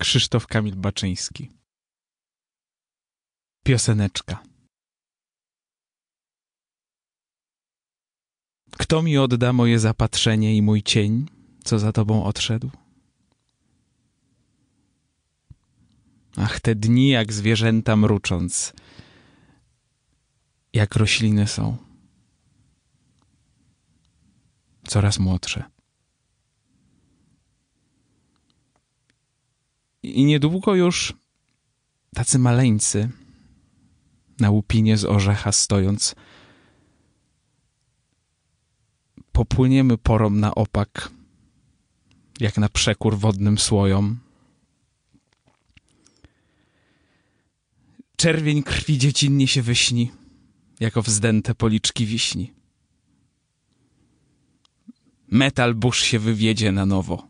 Krzysztof Kamil Baczyński. Pioseneczka. Kto mi odda moje zapatrzenie i mój cień, co za tobą odszedł? Ach, te dni jak zwierzęta mrucząc, jak rośliny są. Coraz młodsze. I niedługo już tacy maleńcy na łupinie z orzecha stojąc, popłyniemy porą na opak, jak na przekór wodnym słojom. Czerwień krwi dziecinnie się wyśni, jako wzdęte policzki wiśni. Metal burz się wywiedzie na nowo,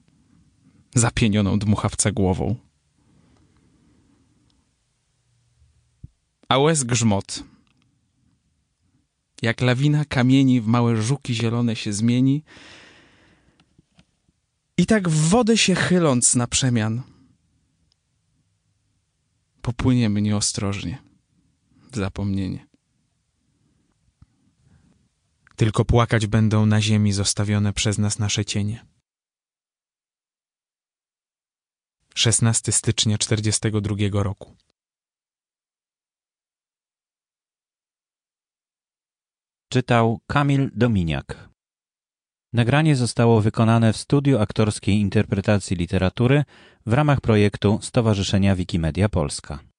zapienioną dmuchawca głową. A łez grzmot. Jak lawina kamieni w małe żuki zielone się zmieni i tak w wodę się chyląc na przemian popłyniemy nieostrożnie w zapomnienie. Tylko płakać będą na ziemi zostawione przez nas nasze cienie. 16 stycznia 42 roku. Czytał Kamil Dominiak. Nagranie zostało wykonane w studiu aktorskiej interpretacji literatury w ramach projektu Stowarzyszenia Wikimedia Polska.